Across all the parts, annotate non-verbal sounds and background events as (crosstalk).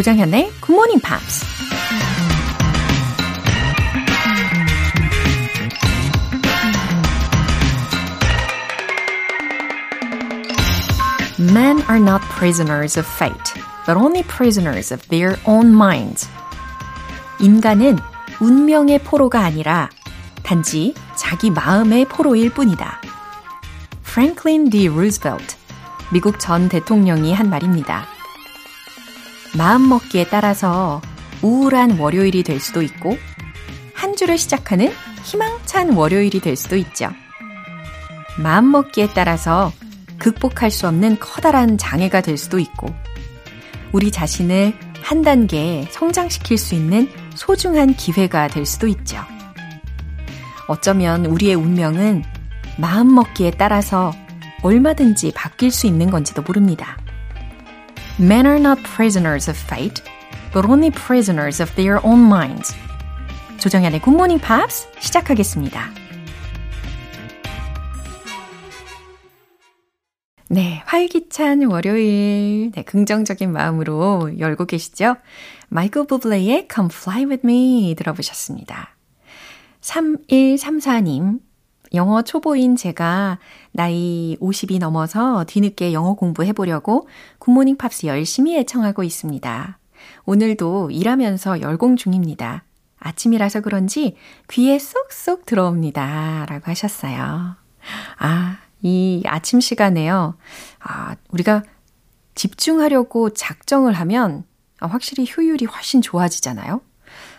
조장현의 Good Morning Pops. Men are not prisoners of fate, but only prisoners of their own minds. 인간은 운명의 포로가 아니라 단지 자기 마음의 포로일 뿐이다. 프랭클린 D. 루즈벨트, 미국 전 대통령이 한 말입니다. 마음먹기에 따라서 우울한 월요일이 될 수도 있고, 한 주를 시작하는 희망찬 월요일이 될 수도 있죠. 마음먹기에 따라서 극복할 수 없는 커다란 장애가 될 수도 있고, 우리 자신을 한 단계 성장시킬 수 있는 소중한 기회가 될 수도 있죠. 어쩌면 우리의 운명은 마음먹기에 따라서 얼마든지 바뀔 수 있는 건지도 모릅니다. Men are not prisoners of fate, but only prisoners of their own minds. 조정연의 Good Morning Pops 시작하겠습니다. 네, 활기찬 월요일, 네, 긍정적인 마음으로 열고 계시죠? 마이클 부블레의 Come Fly With Me 들어보셨습니다. 3134님, 영어 초보인 제가 나이 50이 넘어서 뒤늦게 영어 공부해보려고 굿모닝 팝스 열심히 애청하고 있습니다. 오늘도 일하면서 열공 중입니다. 아침이라서 그런지 귀에 쏙쏙 들어옵니다. 라고 하셨어요. 아, 이 아침 시간에요. 아, 우리가 집중하려고 작정을 하면 확실히 효율이 훨씬 좋아지잖아요.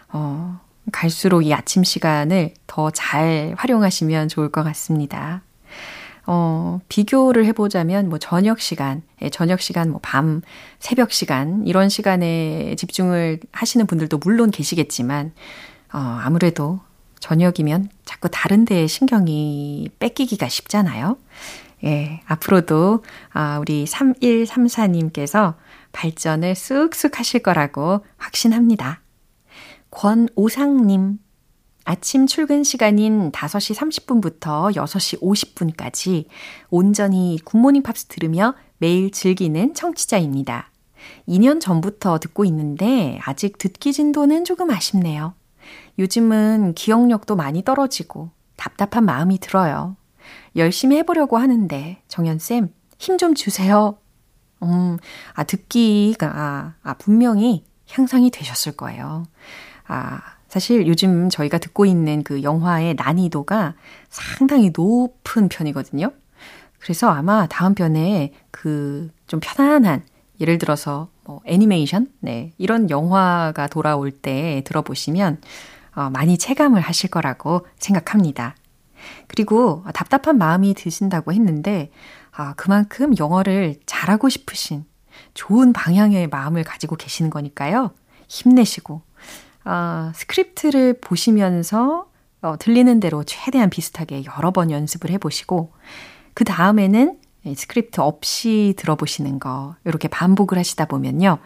어, 갈수록 이 아침 시간을 더 잘 활용하시면 좋을 것 같습니다. 어, 비교를 해보자면, 뭐, 저녁 시간, 예, 저녁 시간, 뭐, 밤, 새벽 시간, 이런 시간에 집중을 하시는 분들도 물론 계시겠지만, 어, 아무래도 저녁이면 자꾸 다른 데에 신경이 뺏기기가 쉽잖아요. 예, 앞으로도 아, 우리 3134님께서 발전을 쑥쑥 하실 거라고 확신합니다. 권오상님, 아침 출근 시간인 5시 30분부터 6시 50분까지 온전히 굿모닝 팝스 들으며 매일 즐기는 청취자입니다. 2년 전부터 듣고 있는데 아직 듣기 진도는 조금 아쉽네요. 요즘은 기억력도 많이 떨어지고 답답한 마음이 들어요. 열심히 해보려고 하는데, 정연쌤, 힘 좀 주세요. 음, 아, 듣기가, 아, 분명히 향상이 되셨을 거예요. 아, 사실 요즘 저희가 듣고 있는 그 영화의 난이도가 상당히 높은 편이거든요. 그래서 아마 다음 편에 그 좀 편안한 예를 들어서 뭐 애니메이션 네 이런 영화가 돌아올 때 들어보시면 어, 많이 체감을 하실 거라고 생각합니다. 그리고 답답한 마음이 드신다고 했는데 아, 그만큼 영어를 잘하고 싶으신 좋은 방향의 마음을 가지고 계시는 거니까요. 힘내시고 어, 스크립트를 보시면서 어, 들리는 대로 최대한 비슷하게 여러 번 연습을 해보시고 그 다음에는 스크립트 없이 들어보시는 거 이렇게 반복을 하시다 보면요.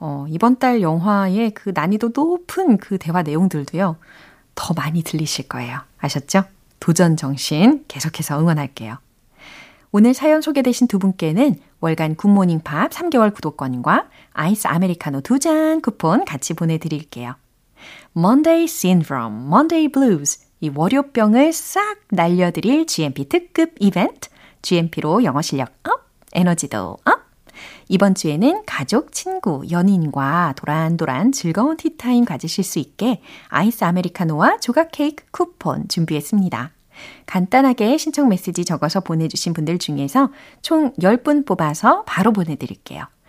어, 이번 달 영화의 그 난이도 높은 그 대화 내용들도요. 더 많이 들리실 거예요. 아셨죠? 도전 정신 계속해서 응원할게요. 오늘 사연 소개되신 두 분께는 월간 굿모닝 팝 3개월 구독권과 아이스 아메리카노 두 잔 쿠폰 같이 보내드릴게요. Monday Syndrome, Monday Blues 이 월요병을 싹 날려드릴 GMP 특급 이벤트 GMP로 영어 실력 up, 에너지도 up 이번 주에는 가족, 친구, 연인과 도란도란 즐거운 티타임 가지실 수 있게 아이스 아메리카노와 조각 케이크 쿠폰 준비했습니다. 간단하게 신청 메시지 적어서 보내주신 분들 중에서 총 10분 뽑아서 바로 보내드릴게요.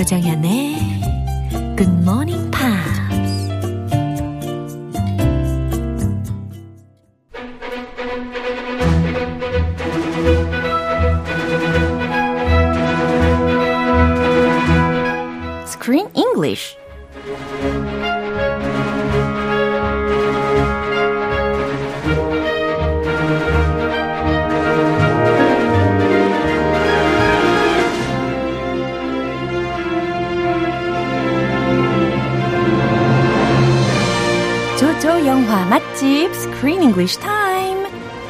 조정현의 굿모 English Time.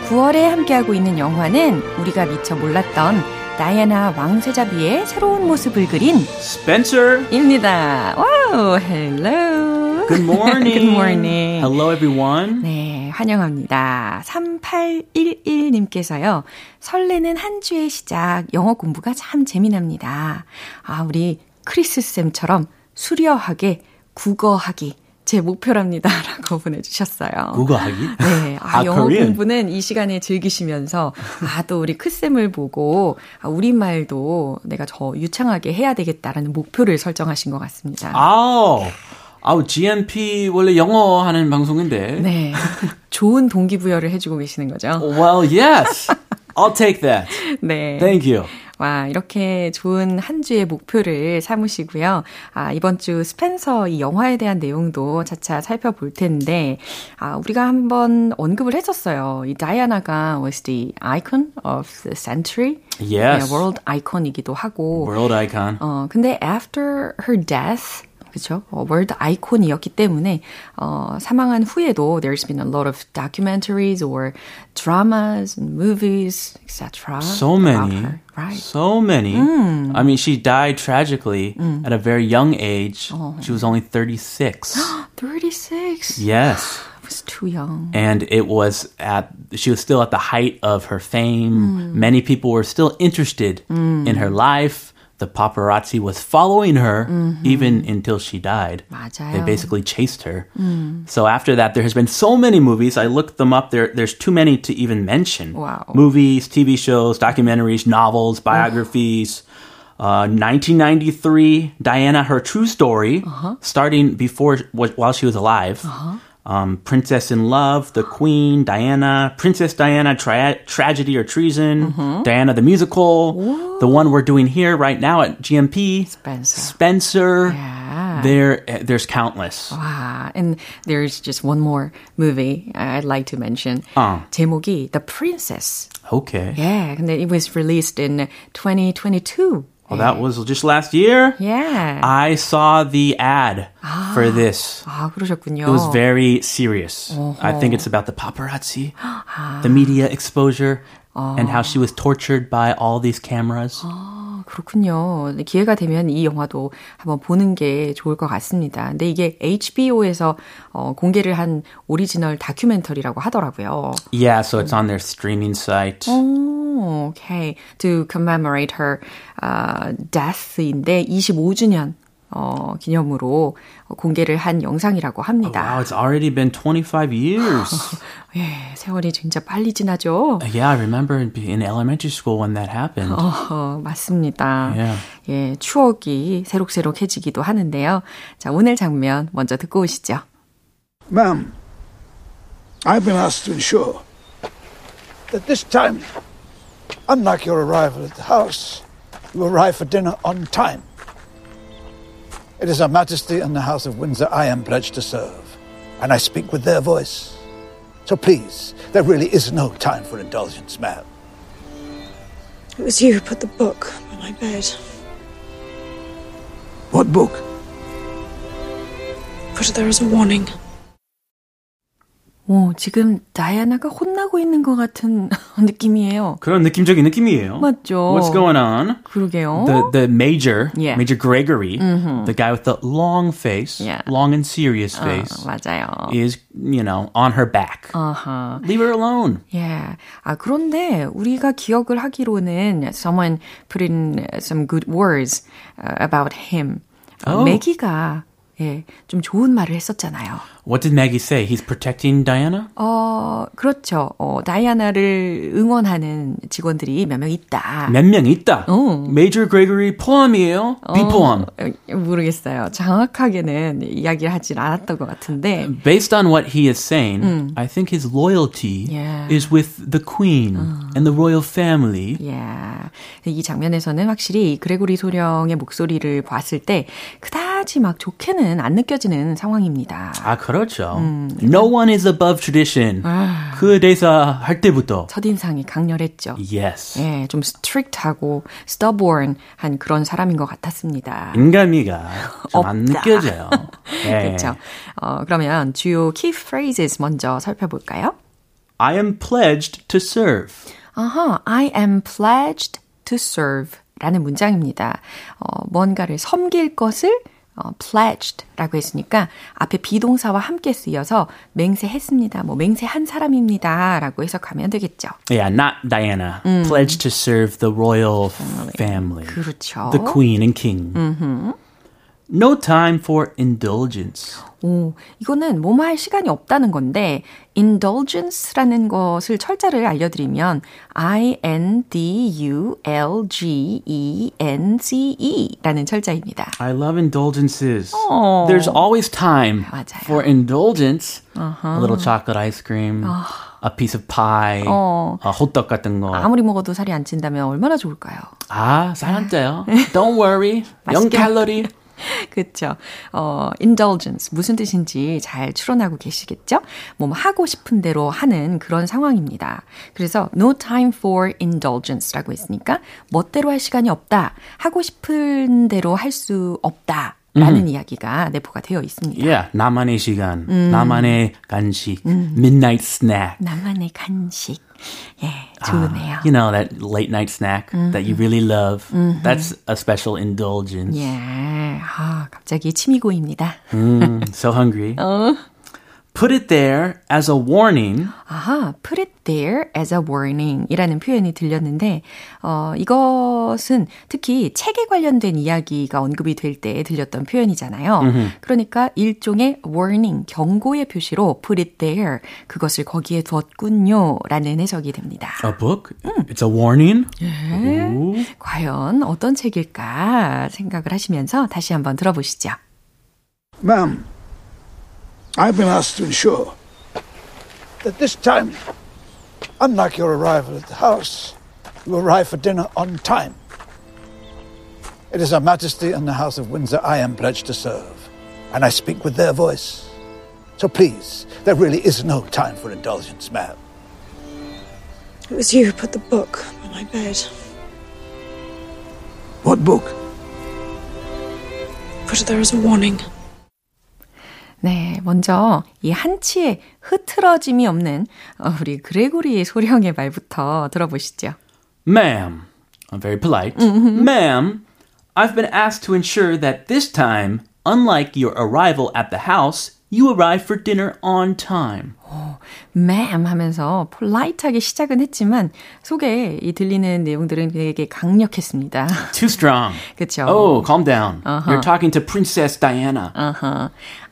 9월에 함께하고 있는 영화는 우리가 미처 몰랐던 다이애나 왕세자비의 새로운 모습을 그린 Spencer입니다. Wow, hello. Good (laughs) morning. Good morning. Hello everyone. 네, 환영합니다. 3811님께서요. 설레는 한 주의 시작 영어 공부가 참 재미납니다. 아, 우리 크리스 쌤처럼 수려하게 국어하기 제 목표랍니다. 라고 (laughs) 보내주셨어요. 국어하기? 네. 아, 아, 영어 Korean. 공부는 이 시간에 즐기시면서, 아, 또 우리 크쌤을 보고, 아, 우리말도 내가 더 유창하게 해야 되겠다라는 목표를 설정하신 것 같습니다. 아우, 아우, GMP 원래 영어 하는 방송인데. 네. (laughs) 좋은 동기부여를 해주고 계시는 거죠. Well, yes. I'll take that. 네. Thank you. 와, 이렇게 좋은 한 주의 목표를 삼으시고요. 아, 이번 주 스펜서 이 영화에 대한 내용도 차차 살펴볼 텐데, 아, 우리가 한번 언급을 했었어요. 이 다이아나가 was the icon of the century. Yes. 네, world icon이기도 하고. World icon. 어, 근데 after her death, 그쵸? 어, 월드 아이콘이었기 때문에 어, 사망한 후에도 there's been a lot of documentaries or dramas and movies, etc. So about many. her, right? So many. I mean, she died tragically at a very young age. She was only 36. (gasps) 36. yes. (gasps) I was too young. and it was at she was still at the height of her fame. Many people were still interested in her life. The paparazzi was following her even until she died. 맞아요. They basically chased her. So after that, there has been so many movies. I looked them up. There, there's too many to even mention. Wow. Movies, TV shows, documentaries, novels, biographies. Uh, 1993, Diana, her true story, starting before while she was alive. Um, Princess in Love, The Queen, Diana, Princess Diana, tra- Tragedy or Treason, Diana the Musical, the one we're doing here right now at GMP, Spencer. Spencer. Yeah. There, eh, there's countless. 와, and there's just one more movie I'd like to mention. 어. 제목이 The Princess. Okay. Yeah, 근데 it was released in 2022. Well, that was just last year. Yeah. I saw the ad for this. 아, 그러셨군요. It was very serious. I think it's about the paparazzi, (gasps) the media exposure, and how she was tortured by all these cameras. 아, 그렇군요. 네, 기회가 되면 이 영화도 한번 보는 게 좋을 것 같습니다. 근데 이게 HBO에서 어, 공개를 한 오리지널 다큐멘터리라고 하더라고요. Yeah, so it's on their streaming site. 오, okay. To commemorate her uh, death인데 25주년 어, 기념으로 공개를 한 영상이라고 합니다. Wow, it's already been 25 years. 예, 세월이 진짜 빨리 지나죠? yeah, I remember in elementary school when that happened. 어, 맞습니다. Yeah. 예, 추억이 새록새록해지기도 하는데요. 자, 오늘 장면 먼저 듣고 오시죠. Ma'am, I've been asked to ensure that this time, unlike your arrival at the house, you arrive for dinner on time. It is Her Majesty and the House of Windsor I am pledged to serve, and I speak with their voice. So please, there really is no time for indulgence, ma'am. It was you who put the book on my bed. What book? Put it there as a warning. 오, 지금 다이아나가 혼나고 있는 것 같은 느낌이에요. 그런 느낌적인 느낌이에요. 맞죠? What's going on? 그러게요. The the major, Yeah. Major Gregory, the guy with the long face, Yeah. long and serious 어, face, 맞아요. is you know on her back. 아하. Leave her alone. 예. 아, 그런데 우리가 기억을 하기로는 someone put in some good words uh, about him. 어, Oh. 매기가 예, 좀 좋은 말을 했었잖아요. What did Maggie say? He's protecting Diana? 어, 그렇죠. 어, 다이아나를 응원하는 직원들이 몇 명 있다. 몇 명 있다. 어. Major Gregory 포함이에요? 비포함? 어, 모르겠어요. 정확하게는 이야기를 하진 않았던 것 같은데. Based on what he is saying, I think his loyalty Yeah. is with the queen and the royal family. 야, 이 장면에서는 확실히 그레고리 소령의 목소리를 봤을 때 그다지 막 좋게는 안 느껴지는 상황입니다. 아, 그렇죠. No one is above tradition. 그 대사 할 때부터. 첫인상이 강렬했죠. Yes. 예, 좀 strict하고 stubborn한 그런 사람인 것 같았습니다. 인간미가 좀 안. 느껴져요. (laughs) 예. 그렇죠. 어, 그러면 주요 key phrases 먼저 살펴볼까요? I am pledged to serve. 아하, I am pledged to serve 라는 문장입니다. 어, 뭔가를 섬길 것을 어, pledged라고 했으니까 앞에 비동사와 함께 쓰여서 맹세했습니다. 뭐 맹세한 사람입니다라고 해석하면 되겠죠. Yeah, not Diana. Pledged to serve the royal family. 그렇죠. The queen and king. No time for indulgence. 오, 이거는 뭐뭐 할 시간이 없다는 건데 indulgence라는 것을 철자를 알려드리면 I N D U L G E N C E라는 철자입니다. I love indulgences. Oh. There's always time 맞아요. for indulgence. A little chocolate ice cream, a piece of pie, 어. 아, 호떡 같은 거. 아무리 먹어도 살이 안 찐다면 얼마나 좋을까요? 아, 살 안 쪄요. Don't worry. 0 맛있게 칼로리. (laughs) 그렇죠. 어, indulgence 무슨 뜻인지 잘 추론하고 계시겠죠? 뭐 하고 싶은 대로 하는 그런 상황입니다. 그래서 no time for indulgence라고 했으니까 멋대로 할 시간이 없다. 하고 싶은 대로 할 수 없다. 라는 이야기가 내포가 되어 있습니다. Yeah, 나만의 시간, 나만의 간식, midnight snack. 나만의 간식. 예, 좋으네요. You know, that late night snack that you really love. That's a special indulgence. 예, 아, 갑자기 침이 고입니다. Mm, so hungry. (laughs) Put it there as a warning. 아하, put it there as a warning 이라는 표현이 들렸는데, 어, 이것은 특히 책에 관련된 이야기가 언급이 될 때 들렸던 표현이잖아요. 그러니까 일종의 warning, 경고의 표시로 put it there, 그것을 거기에 두었군요. 라는 해석이 됩니다. A book? It's a warning? Ooh. 과연 어떤 책일까 생각을 하시면서 다시 한번 들어보시죠. Ma'am, I've been asked to ensure that this time, unlike your arrival at the house, you arrive for dinner on time. It is Her Majesty and the House of Windsor I am pledged to serve, and I speak with their voice. So please, there really is no time for indulgence, ma'am. It was you who put the book on my bed. What book? Put it there as a warning. 네, 먼저 이 한치의 흐트러짐이 없는 어, 우리 그레고리의 소령의 말부터 들어보시죠. Ma'am, I'm very polite. Ma'am, I've been asked to ensure that this time, unlike your arrival at the house, you arrive for dinner on time. ma'am 하면서 폴라이트하게 시작은 했지만 속에 이 들리는 내용들은 되게 강력했습니다. Too strong. 그쵸? Oh, calm down. You're talking to Princess Diana. Uh-huh.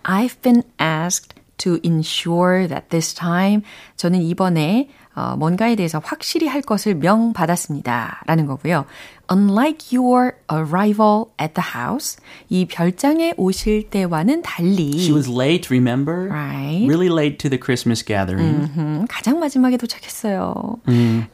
I've been asked to ensure that this time 저는 이번에 어, 뭔가에 대해서 확실히 할 것을 명받았습니다. 라는 거고요. Unlike your arrival at the house, 이 별장에 오실 때와는 달리 She was late, remember? Right. Really late to the Christmas gathering. 음, 가장 마지막에 도착했어요.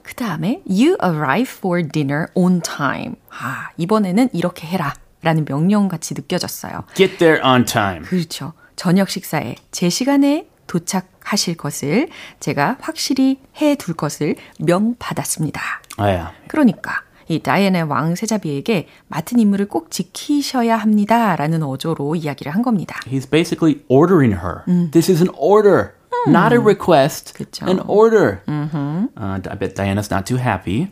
그 다음에 you arrive for dinner on time. 아, 이번에는 이렇게 해라. 라는 명령 같이 느껴졌어요. Get there on time. 그렇죠. 저녁 식사에 제 시간에 도착하실 것을 제가 확실히 해 둘 것을 명받았습니다. Oh, yeah. 그러니까 이 다이애나 왕세자비에게 맡은 임무를 꼭 지키셔야 합니다라는 어조로 이야기를 한 겁니다. He's basically ordering her. This is an order, not a request. 그쵸. An order. Uh, I bet Diana's not too happy.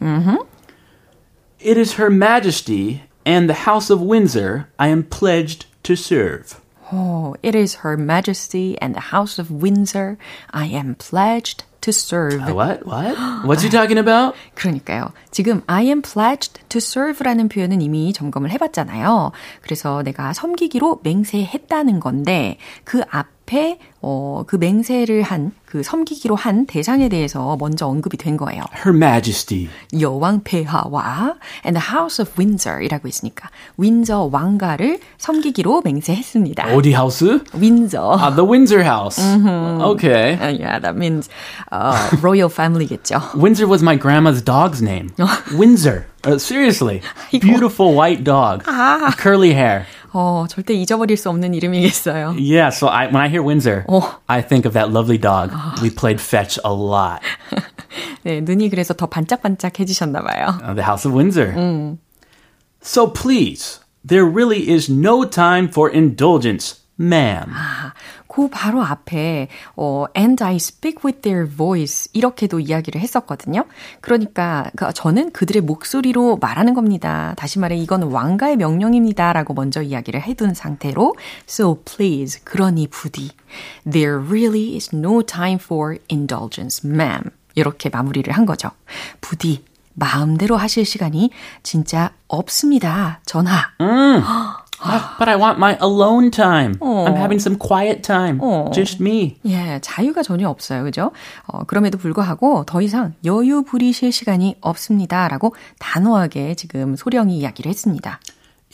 It is Her Majesty and the House of Windsor I am pledged to serve. Oh, it is Her Majesty and the House of Windsor I am pledged to serve. Uh, what? What? What's he talking about? 그러니까요. 지금 I am pledged to serve라는 표현은 이미 점검을 해봤잖아요. 그래서 내가 섬기기로 맹세했다는 건데 그 앞 에 어, 그 맹세를 한, 그 섬기기로 한 대상에 대해서 먼저 언급이 된 거예요. Her Majesty. 여왕 폐하와 and the House of Windsor이라고 있으니까 윈저 왕가를 섬기기로 맹세했습니다. 어디 하우스? 윈저. Ah, the Windsor House. Okay. Uh, yeah, that means uh, royal family겠죠. Windsor was my grandma's dog's name. Windsor. Uh, seriously. Beautiful white dog. Curly hair. 어, 절대 잊어버릴 수 없는 이름이겠어요. Yeah, so I, when I hear Windsor, Oh. I think of that lovely dog. We played fetch a lot. (laughs) 네, 눈이 그래서 더 반짝반짝해지셨나 봐요. Uh, the House of Windsor. So please, there really is no time for indulgence, ma'am. 그 바로 앞에 어, and I speak with their voice 이렇게도 이야기를 했었거든요. 그러니까 그, 저는 그들의 목소리로 말하는 겁니다. 다시 말해 이건 왕가의 명령입니다라고 먼저 이야기를 해둔 상태로 so please 그러니 부디 there really is no time for indulgence, ma'am 이렇게 마무리를 한 거죠. 부디 마음대로 하실 시간이 진짜 없습니다. 전하. Ah, but I want my alone time. I'm having some quiet time. Just me. 예, 자유가 전혀 없어요. 그죠? 어, 그럼에도 불구하고 더 이상 여유 부리실 시간이 없습니다라고 단호하게 지금 소령이 이야기를 했습니다.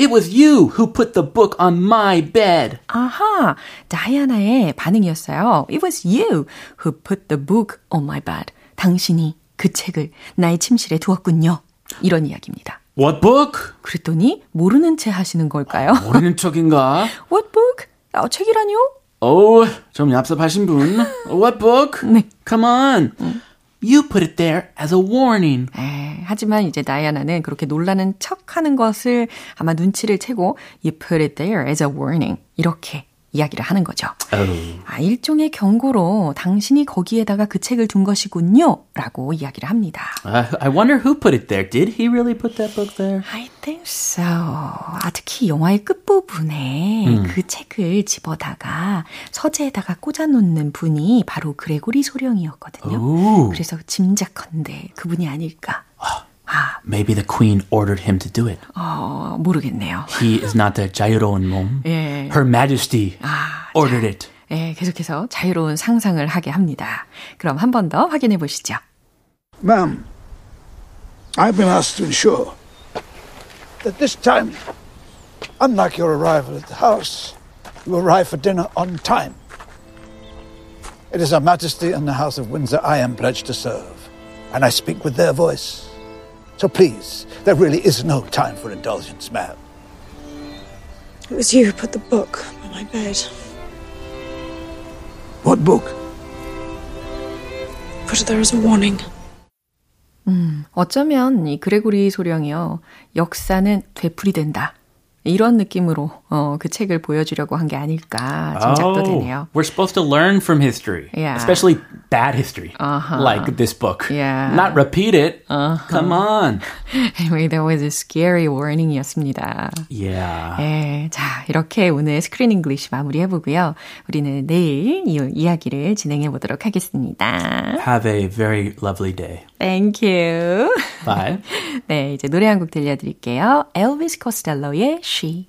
It was you who put the book on my bed. 아하, 다이아나의 반응이었어요. It was you who put the book on my bed. 당신이 그 책을 나의 침실에 두었군요. 이런 이야기입니다. What book? 그랬더니 모르는 채 하시는 걸까요? 모르는 척인가? What book? 어, 책이라뇨? Oh, 좀 얍삽하신 분. What book? 네. Come on. You put it there as a warning. 에, 하지만 이제 다이아나는 그렇게 놀라는 척 하는 것을 아마 눈치를 채고 You put it there as a warning. 이렇게 이야기를 하는 거죠. 아, 일종의 경고로 당신이 거기에다가 그 책을 둔 것이군요. 라고 이야기를 합니다. I, I wonder who put it there. Did he really put that book there? I think so. 아, 특히 영화의 끝부분에 그 책을 집어다가 서재에다가 꽂아놓는 분이 바로 그레고리 소령이었거든요. Ooh. 그래서 짐작컨대 그분이 아닐까. 아, Maybe the queen ordered him to do it. 어, 모르겠네요. He is not the 자유로운 몸. (laughs) 예. Her Majesty 아, ordered it. 예, 계속해서 자유로운 상상을 하게 합니다. 그럼 한 번 더 확인해 보시죠. Ma'am, I've been asked to ensure that this time, unlike your arrival at the house, you arrive for dinner on time. It is Her Majesty and the House of Windsor I am pledged to serve, and I speak with their voice. So please, there really is no time for indulgence, ma'am. It was you who put the book on my bed. What book? Put it there as a warning. 어쩌면 이 그레고리 소령이요. 역사는 되풀이된다. 이런 느낌으로 어, 그 책을 보여주려고 한 게 아닐까 짐작도 되네요. we're supposed to learn from history, Yeah. especially bad history, Uh-huh. like this book. Yeah. Not repeat it. Come on. Anyway, that was a scary warning이었습니다. Yeah. 네, 자 이렇게 오늘 스크린 잉글리시 마무리해보고요. 우리는 내일 이 이야기를 진행해 보도록 하겠습니다. Have a very lovely day. Thank you. Bye. 네, 이제 노래 한 곡 들려드릴게요. 엘비스 코스텔로의 She.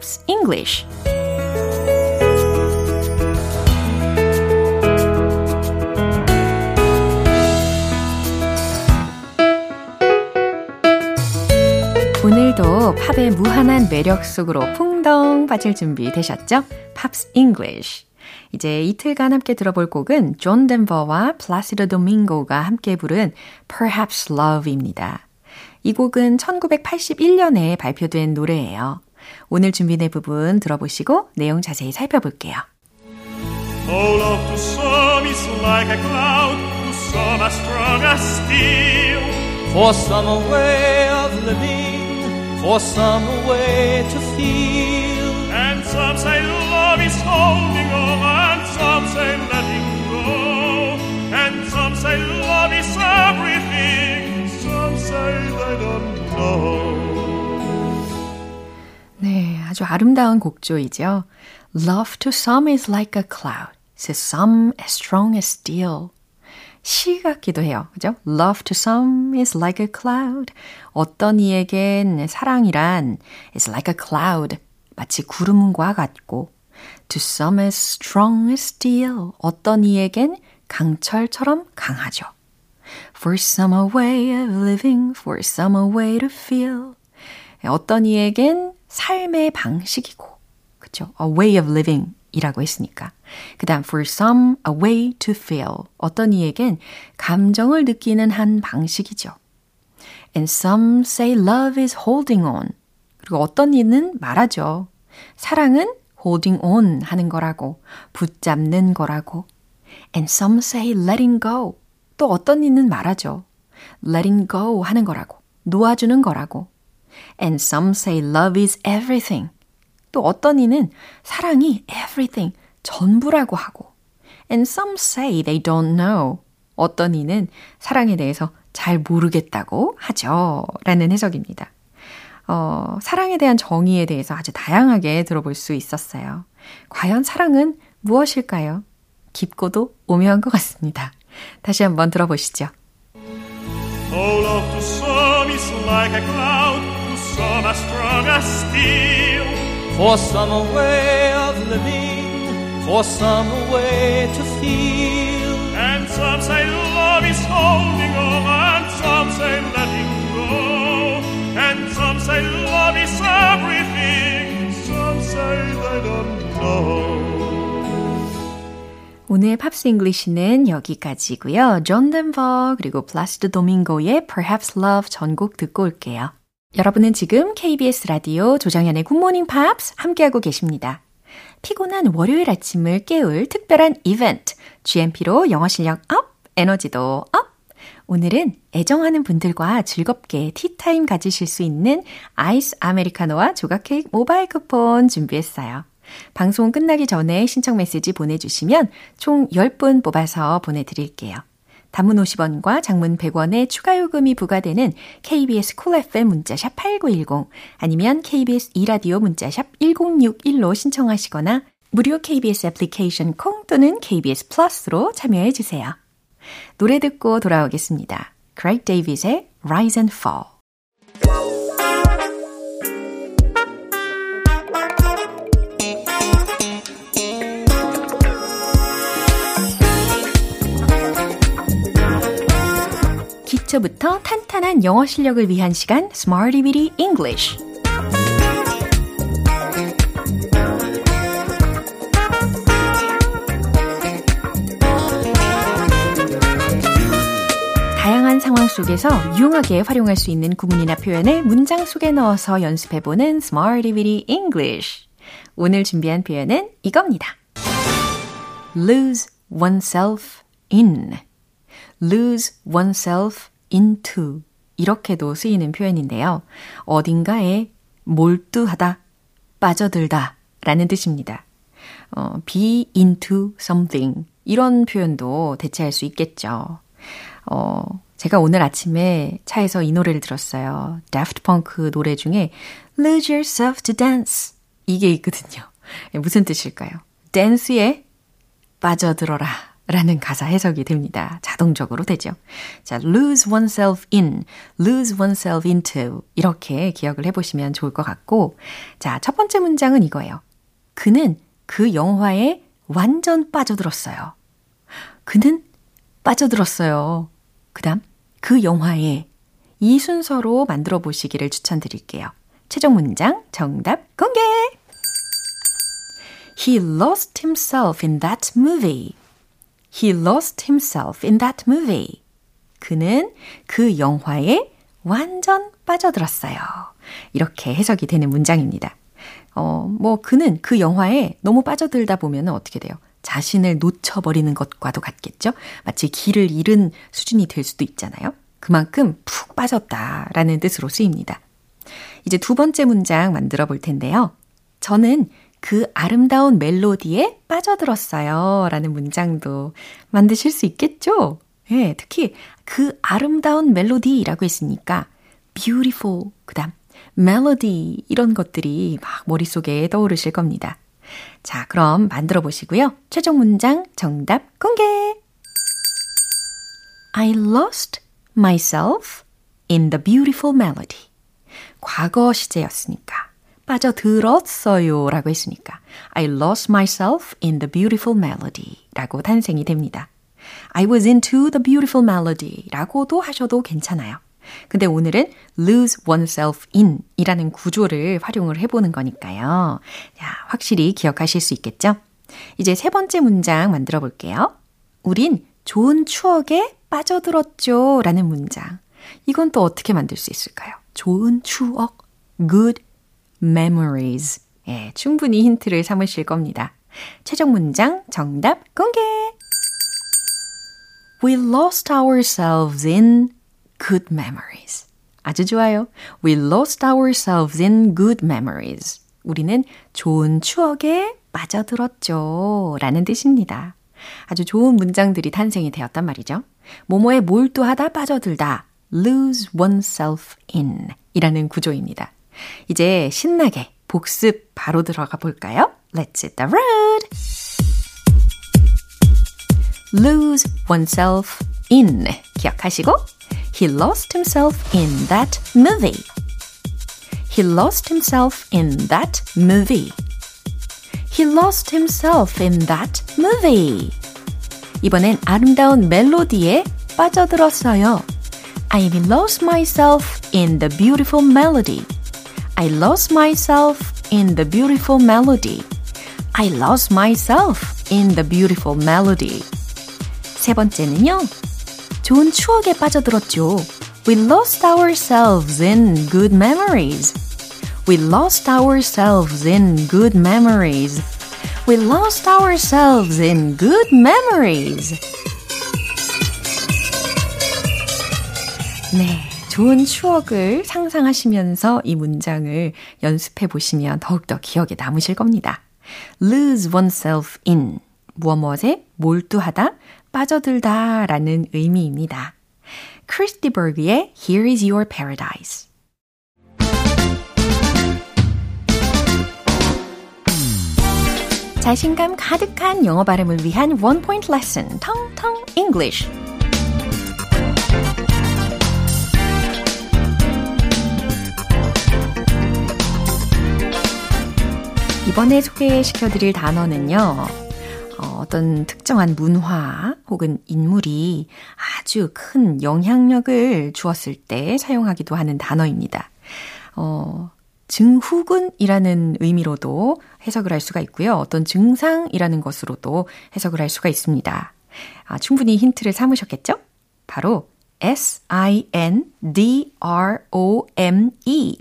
Pops English. 오늘도 팝의 무한한 매력 속으로 풍덩 빠질 준비 되셨죠? Pops English. 이제 이틀간 함께 들어볼 곡은 존 덴버와 플라시도 도밍고가 함께 부른 Perhaps Love입니다. 이 곡은 1981년에 발표된 노래예요. 오늘 준비된 부분 들어보시고 내용 자세히 살펴볼게요. Oh, love to some is like a cloud, to some as strong as steel. For some a way of living, for some a way to feel. And some say love is holding on, and some say letting go. And some say love is everything, some say they don't know. 네, 아주 아름다운 곡조이죠. Love to some is like a cloud. to some as strong as steel. 시 같기도 해요. 그죠? Love to some is like a cloud. 어떤 이에겐 사랑이란 is like a cloud. 마치 구름과 같고 to some as strong as steel. 어떤 이에겐 강철처럼 강하죠. For some a way of living, for some a way to feel. 어떤 이에겐 삶의 방식이고, 그쵸? A way of living 이라고 했으니까. 그 다음, for some, a way to feel. 어떤 이에겐 감정을 느끼는 한 방식이죠. And some say love is holding on. 그리고 어떤 이는 말하죠. 사랑은 holding on 하는 거라고, 붙잡는 거라고. And some say letting go. 또 어떤 이는 말하죠. letting go 하는 거라고, 놓아주는 거라고. And some say love is everything. 또 어떤 이는 사랑이 everything, 전부라고 하고. And some say they don't know. 어떤 이는 사랑에 대해서 잘 모르겠다고 하죠. 라는 해석입니다. 어, 사랑에 대한 정의에 대해서 아주 다양하게 들어볼 수 있었어요. 과연 사랑은 무엇일까요? 깊고도 오묘한 것 같습니다. 다시 한번 들어보시죠. Oh, some as strong as steel. For some a way of living, for some a way to feel. And some say love is holding on, and some say letting go. And some say love is everything, some say they don't know. 오늘 Pops English는 여기까지고요. 존 덴버 그리고 플라시드 도밍고의 Perhaps Love 전곡 듣고 올게요. 여러분은 지금 KBS 라디오 조정현의 굿모닝 팝스 함께하고 계십니다. 피곤한 월요일 아침을 깨울 특별한 이벤트 GMP로 영어 실력 up, 에너지도 up. 오늘은 애정하는 분들과 즐겁게 티타임 가지실 수 있는 아이스 아메리카노와 조각 케이크 모바일 쿠폰 준비했어요. 방송 끝나기 전에 신청 메시지 보내주시면 총 10분 뽑아서 보내드릴게요. 단문 50원과 장문 100원의 추가 요금이 부과되는 KBS Cool FM 문자샵 8910 아니면 KBS 이라디오 문자샵 1061로 신청하시거나 무료 KBS 애플리케이션 콩 또는 KBS 플러스로 참여해 주세요. 노래 듣고 돌아오겠습니다. Craig David의 Rise and Fall 기초부터 탄탄한 영어 실력을 위한 시간 Smarty Weedy English. 다양한 상황 속에서 유용하게 활용할 수 있는 구문이나 표현을 문장 속에 넣어서 연습해보는 Smarty Weedy English. 오늘 준비한 표현은 이겁니다. lose oneself in. Lose oneself into 이렇게도 쓰이는 표현인데요. 어딘가에 몰두하다, 빠져들다 라는 뜻입니다. 어, be into something 이런 표현도 대체할 수 있겠죠. 어, 제가 오늘 아침에 차에서 이 노래를 들었어요. Daft Punk 노래 중에 Lose Yourself to Dance 이게 있거든요. 무슨 뜻일까요? 댄스에 빠져들어라 라는 가사 해석이 됩니다. 자동적으로 되죠. 자, lose oneself in, lose oneself into 이렇게 기억을 해보시면 좋을 것 같고 자, 첫 번째 문장은 이거예요. 그는 그 영화에 완전 빠져들었어요. 그는 빠져들었어요. 그 다음, 그 영화에 이 순서로 만들어 보시기를 추천드릴게요. 최종 문장 정답 공개! He lost himself in that movie. He lost himself in that movie. 그는 그 영화에 완전 빠져들었어요. 이렇게 해석이 되는 문장입니다. 어, 뭐, 그는 그 영화에 너무 빠져들다 보면 어떻게 돼요? 자신을 놓쳐버리는 것과도 같겠죠? 마치 길을 잃은 수준이 될 수도 있잖아요. 그만큼 푹 빠졌다라는 뜻으로 쓰입니다. 이제 두 번째 문장 만들어 볼 텐데요. 저는 그 아름다운 멜로디에 빠져들었어요. 라는 문장도 만드실 수 있겠죠? 예, 네, 특히 그 아름다운 멜로디라고 했으니까 beautiful, 그 다음 melody 이런 것들이 막 머릿속에 떠오르실 겁니다. 자, 그럼 만들어 보시고요. 최종 문장 정답 공개! I lost myself in the beautiful melody. 과거 시제였으니까. 빠져들었어요 라고 했으니까 I lost myself in the beautiful melody 라고 탄생이 됩니다. I was into the beautiful melody 라고도 하셔도 괜찮아요. 근데 오늘은 lose oneself in 이라는 구조를 활용을 해보는 거니까요. 자, 확실히 기억하실 수 있겠죠? 이제 세 번째 문장 만들어 볼게요. 우린 좋은 추억에 빠져들었죠 라는 문장. 이건 또 어떻게 만들 수 있을까요? 좋은 추억, good memories. 예, 충분히 힌트를 삼으실 겁니다. 최종 문장 정답 공개! We lost ourselves in good memories. 아주 좋아요. We lost ourselves in good memories. 우리는 좋은 추억에 빠져들었죠. 라는 뜻입니다. 아주 좋은 문장들이 탄생이 되었단 말이죠. 모모에 몰두하다 빠져들다. lose oneself in 이라는 구조입니다. 이제 신나게 복습 바로 들어가 볼까요? Let's hit the road! lose oneself in 기억하시고 He lost himself in that movie. He lost himself in that movie. He lost himself in that movie. 이번엔 아름다운 멜로디에 빠져들었어요. I lost myself in the beautiful melody. I lost myself in the beautiful melody. I lost myself in the beautiful melody. 세 번째는요. 좋은 추억에 빠져들었죠. We lost ourselves in good memories. We lost ourselves in good memories. We lost ourselves in good memories. 네. 좋은 추억을 상상하시면서 이 문장을 연습해 보시면 더욱더 기억에 남으실 겁니다. lose oneself in. 무엇 무엇에 몰두하다, 빠져들다 라는 의미입니다. 크리스티 버그의 Here is your paradise. 자신감 가득한 영어 발음을 위한 원 포인트 레슨, 텅텅 English. 이번에 소개시켜드릴 단어는요. 어, 어떤 특정한 문화 혹은 인물이 아주 큰 영향력을 주었을 때 사용하기도 하는 단어입니다. 어, 증후군이라는 의미로도 해석을 할 수가 있고요. 어떤 증상이라는 것으로도 해석을 할 수가 있습니다. 아, 충분히 힌트를 삼으셨겠죠? 바로 S-I-N-D-R-O-M-E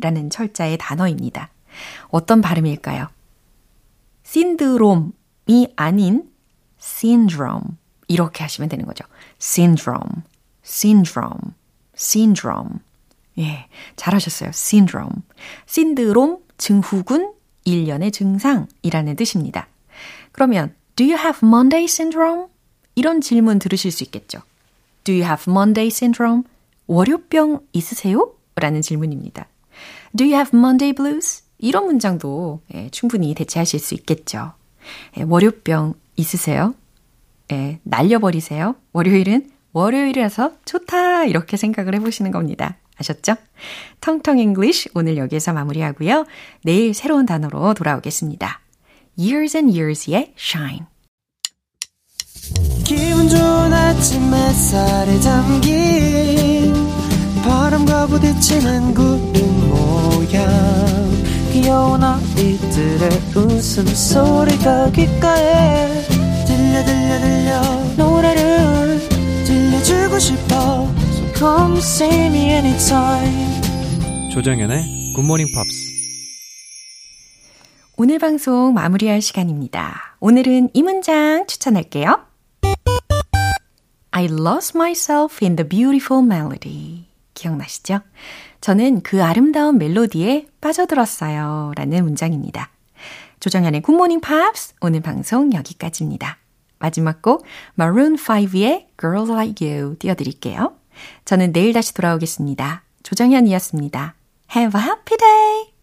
라는 철자의 단어입니다. 어떤 발음일까요? 신드롬이 아닌 syndrome 이렇게 하시면 되는 거죠. syndrome, syndrome, syndrome. 예, 잘하셨어요. syndrome. 신드롬, 증후군, 일련의 증상이라는 뜻입니다. 그러면 do you have Monday syndrome? 이런 질문 들으실 수 있겠죠. Do you have Monday syndrome? 월요병 있으세요? 라는 질문입니다. Do you have Monday blues? 이런 문장도 예, 충분히 대체하실 수 있겠죠. 예, 월요병 있으세요? 예, 날려버리세요. 월요일은 월요일이라서 좋다 이렇게 생각을 해보시는 겁니다. 아셨죠? 텅텅 English 오늘 여기에서 마무리하고요. 내일 새로운 단어로 돌아오겠습니다. Years and Years의 Shine. 기분 좋은 아침 햇살에 담긴 바람과 부딪히는 구름 모양 귀여운 아이들의 웃음소리가 귓가에 들려 들려 들려 노래를 들려주고 싶어 Come see me anytime. 조정연의 굿모닝 팝스. 오늘 방송 마무리할 시간입니다. 오늘은 이 문장 추천할게요. I lost myself in the beautiful melody. 기억나시죠? 저는 그 아름다운 멜로디에 빠져들었어요. 라는 문장입니다. 조정현의 굿모닝 팝스 오늘 방송 여기까지입니다. 마지막 곡 Maroon 5의 Girls Like You 띄워드릴게요. 저는 내일 다시 돌아오겠습니다. 조정현이었습니다. Have a happy day!